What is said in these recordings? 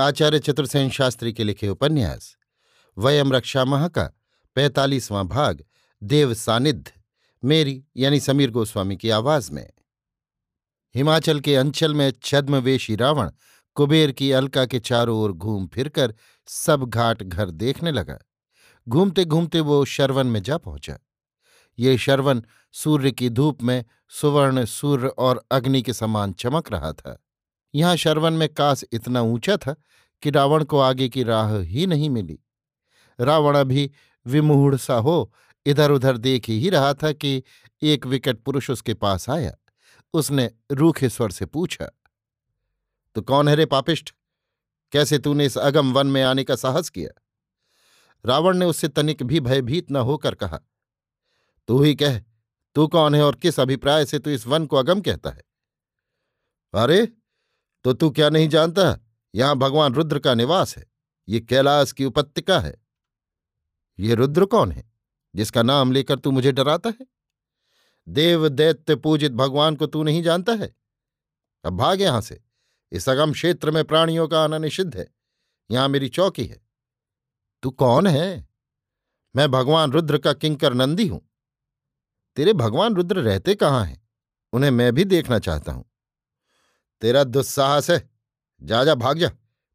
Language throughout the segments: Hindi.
आचार्य चतुर्सेन शास्त्री के लिखे उपन्यास, वयम रक्षा माह का पैंतालीसवां भाग, देव सानिध्य, मेरी यानी समीर गोस्वामी की आवाज़ में। हिमाचल के अंचल में छद्मवेशी रावण कुबेर की अलका के चारों ओर घूम फिरकर सब घाट घर देखने लगा। घूमते घूमते वो शरवन में जा पहुँचा। ये शरवन सूर्य की धूप में सुवर्ण, सूर्य और अग्नि के समान चमक रहा था। यहाँ शरवन में कास इतना ऊँचा था कि रावण को आगे की राह ही नहीं मिली। रावण अभी विमूढ़ सा हो इधर उधर देख ही रहा था कि एक विकट पुरुष उसके पास आया। उसने रूखे स्वर से पूछा तो कौन है रे पापिष्ठ कैसे तूने इस अगम वन में आने का साहस किया? रावण ने उससे तनिक भी भयभीत न होकर कहा, तू ही कह, तू कौन है और किस अभिप्राय से तू इस वन को अगम कहता है? अरे तो तू क्या नहीं जानता? यहाँ भगवान रुद्र का निवास है। ये कैलाश की उपत्यका है। ये रुद्र कौन है? जिसका नाम लेकर तू मुझे डराता है? देव दैत्य पूजित भगवान को तू नहीं जानता है? अब भाग यहाँ से। इस अगम क्षेत्र में प्राणियों का आना निषिद्ध है। यहाँ मेरी चौकी है। तू कौन है? मैं भगवान रुद्र का किंकर नंदी हूँ। तेरे भगवान रुद्र रहते कहाँ हैं? उन्हें मैं भी देखना चाहता हूँ। तेरा दुस्साहस है। जा जा, भाग जा।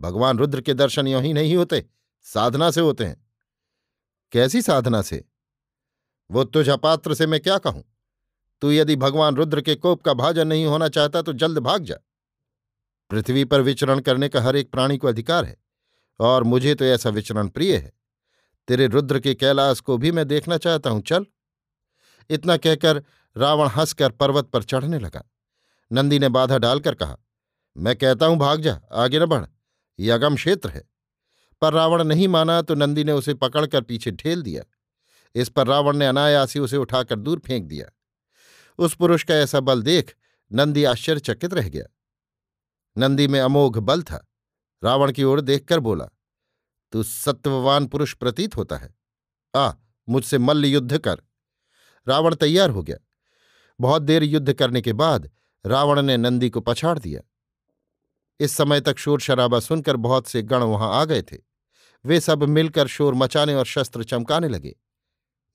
भगवान रुद्र के दर्शन यू ही नहीं होते, साधना से होते हैं। कैसी साधना से? वो तुझ अपात्र से मैं क्या कहूँ? तू यदि भगवान रुद्र के कोप का भाजन नहीं होना चाहता तो जल्द भाग जा। पृथ्वी पर विचरण करने का हर एक प्राणी को अधिकार है, और मुझे तो ऐसा विचरण प्रिय है। तेरे रुद्र के कैलाश को भी मैं देखना चाहता हूँ, चल। इतना कहकर रावण हंसकर पर्वत पर चढ़ने लगा। नंदी ने बाधा डालकर कहा, मैं कहता हूँ, भाग जा, आगे न बढ़, ये अगम क्षेत्र है। पर रावण नहीं माना तो नंदी ने उसे पकड़कर पीछे ढेल दिया। इस पर रावण ने अनायासी उसे उठाकर दूर फेंक दिया। उस पुरुष का ऐसा बल देख नंदी आश्चर्यचकित रह गया। नंदी में अमोघ बल था। रावण की ओर देखकर बोला, तू सत्ववान पुरुष प्रतीत होता है। आ, मुझसे मल्ल युद्ध कर। रावण तैयार हो गया। बहुत देर युद्ध करने के बाद रावण ने नंदी को पछाड़ दिया। इस समय तक शोर शराबा सुनकर बहुत से गण वहाँ आ गए थे। वे सब मिलकर शोर मचाने और शस्त्र चमकाने लगे।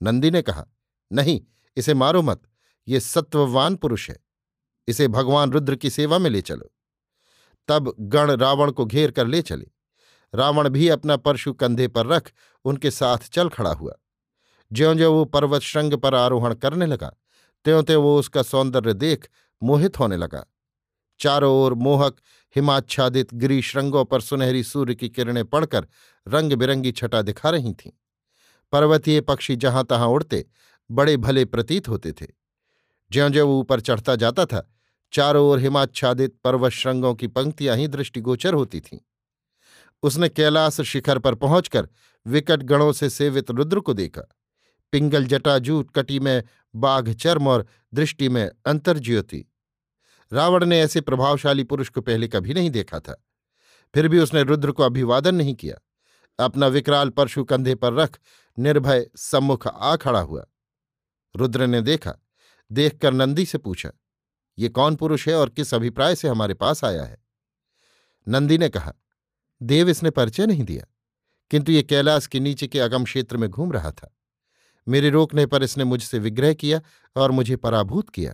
नंदी ने कहा, नहीं, इसे मारो मत। ये सत्ववान पुरुष है। इसे भगवान रुद्र की सेवा में ले चलो। तब गण रावण को घेर कर ले चले। रावण भी अपना परशु कंधे पर रख उनके साथ चल खड़ा हुआ। ज्यो ज्यो वो पर्वत श्रृंग पर आरोहण करने लगा त्यों त्यों वो उसका सौंदर्य देख मोहित होने लगा। चारों ओर मोहक, हिमाच्छादित गिरीश्रंगों पर सुनहरी सूर्य की किरणें पड़कर रंग बिरंगी छटा दिखा रही थीं। पर्वतीय पक्षी जहाँ तहां उड़ते, बड़े भले प्रतीत होते थे। ज्यो ज्यो ऊपर चढ़ता जाता था, चारों ओर हिमाच्छादित पर्वत श्रृंगों की पंक्तियाँ ही दृष्टिगोचर होती थीं। उसने कैलाश शिखर पर पहुंचकर विकट गणों से सेवित रुद्र को देखा। पिंगल जटाजूट कटी में बाघ चर्म और दृष्टि में अंतर्ज्योति। रावण ने ऐसे प्रभावशाली पुरुष को पहले कभी नहीं देखा था। फिर भी उसने रुद्र को अभिवादन नहीं किया। अपना विकराल परशु कंधे पर रख निर्भय सम्मुख आ खड़ा हुआ। रुद्र ने देखा, देखकर नंदी से पूछा, ये कौन पुरुष है और किस अभिप्राय से हमारे पास आया है? नंदी ने कहा, देव इसने परिचय नहीं दिया, किंतु ये कैलाश के नीचे के अगम क्षेत्र में घूम रहा था। मेरे रोकने पर इसने मुझसे विग्रह किया और मुझे पराभूत किया।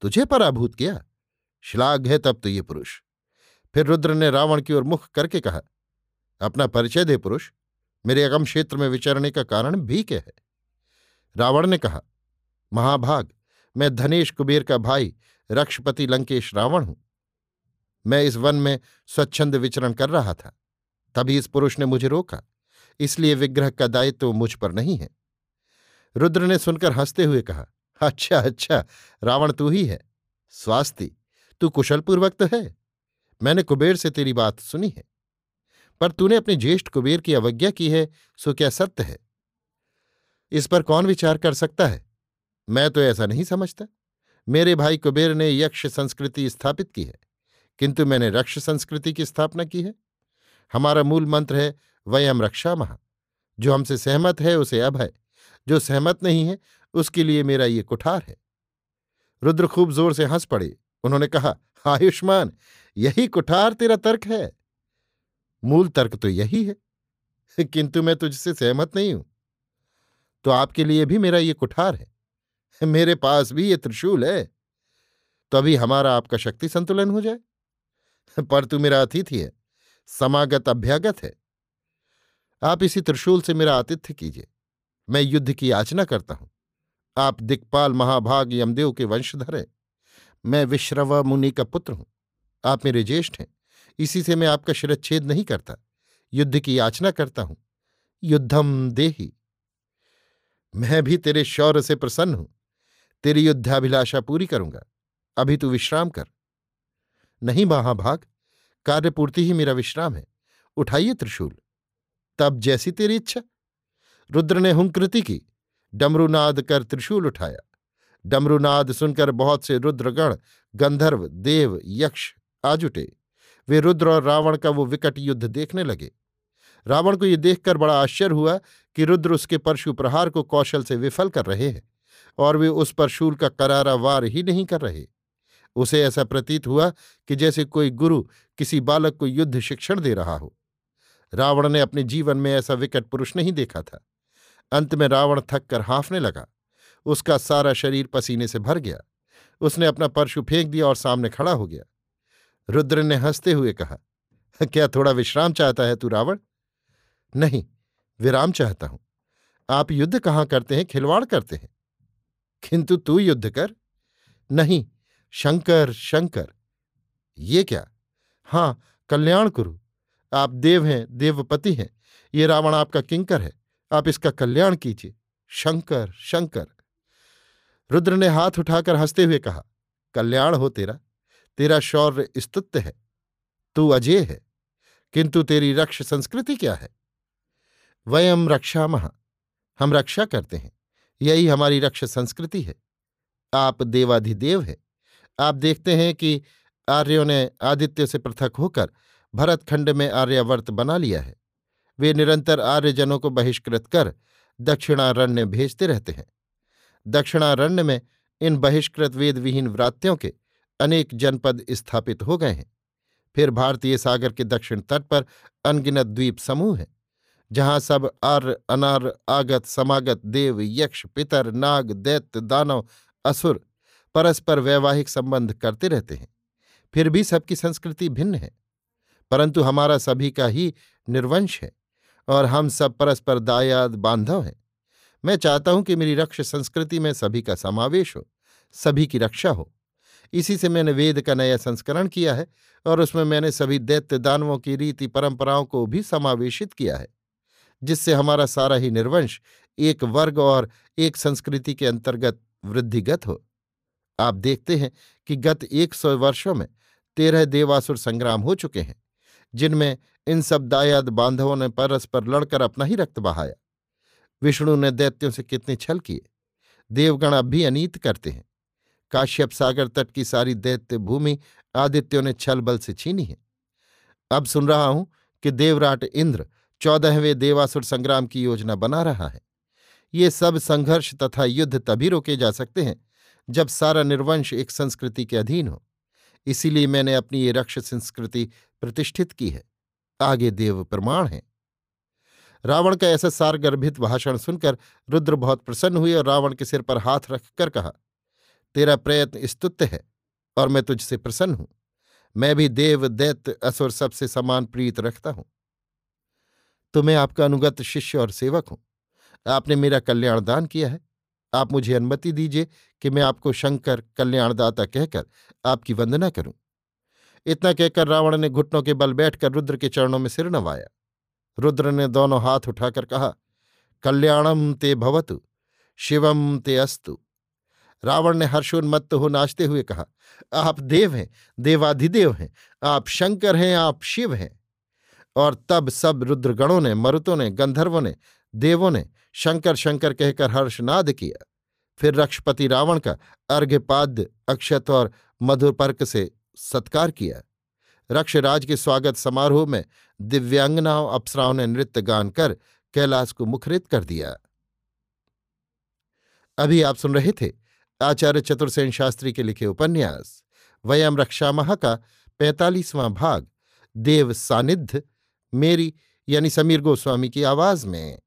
तुझे पराभूत किया? श्लाघ है तब तो ये पुरुष। फिर रुद्र ने रावण की ओर मुख करके कहा, अपना परिचय दे पुरुष। मेरे अगम क्षेत्र में विचरने का कारण भी क्या है? रावण ने कहा, महाभाग, मैं धनेश कुबेर का भाई, रक्षपति लंकेश रावण हूँ। मैं इस वन में स्वच्छंद विचरण कर रहा था। तभी इस पुरुष ने मुझे रोका। इसलिए विग्रह का दायित्व तो मुझ पर नहीं है। रुद्र ने सुनकर हँसते हुए कहा अच्छा अच्छा रावण तू ही है। स्वास्ति, तू कुशलपूर्वक तो है। मैंने कुबेर से तेरी बात सुनी है। पर तूने अपने ज्येष्ठ कुबेर की अवज्ञा की है, सो क्या सत्य है? इस पर कौन विचार कर सकता है? मैं तो ऐसा नहीं समझता। मेरे भाई कुबेर ने यक्ष संस्कृति स्थापित की है, किंतु मैंने रक्ष संस्कृति की स्थापना की है। हमारा मूल मंत्र है वयम रक्षा महा जो हमसे सहमत है, उसे अभय जो सहमत नहीं है, उसके लिए मेरा ये कुठार है। रुद्र खूब ज़ोर से हंस पड़े। उन्होंने कहा आयुष्मान यही कुठार तेरा तर्क है। मूल तर्क तो यही है, किंतु मैं तुझसे सहमत नहीं हूँ। तो आपके लिए भी मेरा ये कुठार है। मेरे पास भी ये त्रिशूल है। तो अभी हमारा आपका शक्ति संतुलन हो जाए। पर तू मेरा अतिथि है, समागत अभ्यागत है। आप इसी त्रिशूल से मेरा आतिथ्य कीजिए। मैं युद्ध की याचना करता हूँ। आप दिक्पाल महाभाग यमदेव के वंशधर हैं। मैं विश्रव मुनि का पुत्र हूँ। आप मेरे ज्येष्ठ हैं। इसी से मैं आपका शिरच्छेद नहीं करता। युद्ध की याचना करता हूँ। युद्धम देही। मैं भी तेरे शौर्य से प्रसन्न हूँ। तेरी युद्धाभिलाषा पूरी करूँगा। अभी तू विश्राम कर। नहीं महाभाग कार्यपूर्ति ही मेरा विश्राम है। उठाइए त्रिशूल। तब जैसी तेरी इच्छा। रुद्र ने हुंकृति की। डमरुनाद कर त्रिशूल उठाया। डमरुनाद सुनकर बहुत से रुद्रगण, गंधर्व, देव, यक्ष आज उठे वे रुद्र और रावण का वो विकट युद्ध देखने लगे। रावण को ये देखकर बड़ा आश्चर्य हुआ कि रुद्र उसके परशु प्रहार को कौशल से विफल कर रहे हैं और वे उस पर शूल का करारा वार ही नहीं कर रहे। उसे ऐसा प्रतीत हुआ कि जैसे कोई गुरु किसी बालक को युद्ध शिक्षण दे रहा हो। रावण ने अपने जीवन में ऐसा विकट पुरुष नहीं देखा था। अंत में रावण थक कर हाँफने लगा। उसका सारा शरीर पसीने से भर गया। उसने अपना परशु फेंक दिया और सामने खड़ा हो गया। रुद्र ने हँसते हुए कहा, क्या थोड़ा विश्राम चाहता है तू रावण? नहीं, विराम चाहता हूँ। आप युद्ध कहाँ करते हैं, खिलवाड़ करते हैं? किंतु तू युद्ध कर? नहीं, शंकर शंकर। ये क्या? हाँ, कल्याण कुरु। आप देव हैं, देवपति हैं। ये रावण आपका किंकर है। आप इसका कल्याण कीजिए। शंकर शंकर। रुद्र ने हाथ उठाकर हँसते हुए कहा, कल्याण हो तेरा। तेरा शौर्य स्तुत्य है। तू अजय है। किंतु तेरी रक्ष संस्कृति क्या है? वयम रक्षा महा हम रक्षा करते हैं। यही हमारी रक्ष संस्कृति है। आप देवाधिदेव है। आप देखते हैं कि आर्यों ने आदित्य से पृथक होकर भरतखंड में आर्यावर्त बना लिया है। वे निरंतर आर्यजनों को बहिष्कृत कर दक्षिणारण्य भेजते रहते हैं। दक्षिणारण्य में इन बहिष्कृत वेदविहीन व्रात्यों के अनेक जनपद स्थापित हो गए हैं। फिर भारतीय सागर के दक्षिण तट पर अनगिनत द्वीप समूह हैं, जहाँ सब आर्य, अनार्य, आगत, समागत, देव, यक्ष, पितर, नाग, दैत्य, दानव, असुर परस्पर वैवाहिक संबंध करते रहते हैं। फिर भी सबकी संस्कृति भिन्न है, परंतु हमारा सभी का ही निर्वंश है। और हम सब परस्पर दायाद बांधव हैं। मैं चाहता हूँ कि मेरी रक्ष संस्कृति में सभी का समावेश हो, सभी की रक्षा हो। इसी से मैंने वेद का नया संस्करण किया है और उसमें मैंने सभी दैत्य दानवों की रीति परंपराओं को भी समावेशित किया है, जिससे हमारा सारा ही निर्वंश एक वर्ग और एक संस्कृति के अंतर्गत वृद्धिगत हो। आप देखते हैं कि गत एक सौ वर्षों में तेरह देवासुर संग्राम हो चुके हैं। जिनमें इन सब दायाद बांधवों ने परस्पर लड़कर अपना ही रक्त बहाया। विष्णु ने दैत्यों से कितने छल किए देवगण अब भी अनीत करते हैं। काश्यप सागर तट की सारी दैत्य भूमि आदित्यों ने छल बल से छीनी है। अब सुन रहा हूँ कि देवराट इंद्र चौदहवें देवासुर संग्राम की योजना बना रहा है। ये सब संघर्ष तथा युद्ध तभी रोके जा सकते हैं जब सारा निर्वंश एक संस्कृति के अधीन हो। इसीलिए मैंने अपनी ये रक्ष संस्कृति प्रतिष्ठित की है, आगे देव प्रमाण है। रावण का ऐसा सारगर्भित भाषण सुनकर रुद्र बहुत प्रसन्न हुए और रावण के सिर पर हाथ रखकर कहा, तेरा प्रयत्न स्तुत्य है और मैं तुझसे प्रसन्न हूँ। मैं भी देव, दैत्य, असुर सबसे समान प्रीत रखता हूँ। तो मैं आपका अनुगत शिष्य और सेवक हूँ। आपने मेरा कल्याण दान किया है। आप मुझे अनुमति दीजिए कि मैं आपको शंकर कल्याणदाता कहकर आपकी वंदना करूँ। इतना कहकर रावण ने घुटनों के बल बैठकर रुद्र के चरणों में सिर नवाया। रुद्र ने दोनों हाथ उठाकर कहा कल्याणम ते भवतु शिवम ते अस्तु। रावण ने हर्षोन्मत्त हो नाचते हुए कहा, आप देव हैं, देवाधिदेव हैं, आप शंकर हैं, आप शिव हैं। और तब सब रुद्रगणों ने, मरुतों ने, गंधर्वों ने, देवों ने शंकर शंकर कहकर हर्षनाद किया। फिर रक्षपति रावण का अर्घ्यपाद्य अक्षत और मधुपर्क से सत्कार किया। रक्षराज के स्वागत समारोह में दिव्यांगनाओं, अप्सराओं ने नृत्य गान कर कैलाश को मुखरित कर दिया। अभी आप सुन रहे थे आचार्य चतुर्सेन शास्त्री के लिखे उपन्यास वयम रक्षामह का पैंतालीसवां भाग, देव सानिध्य, मेरी यानी समीर गोस्वामी की आवाज़ में।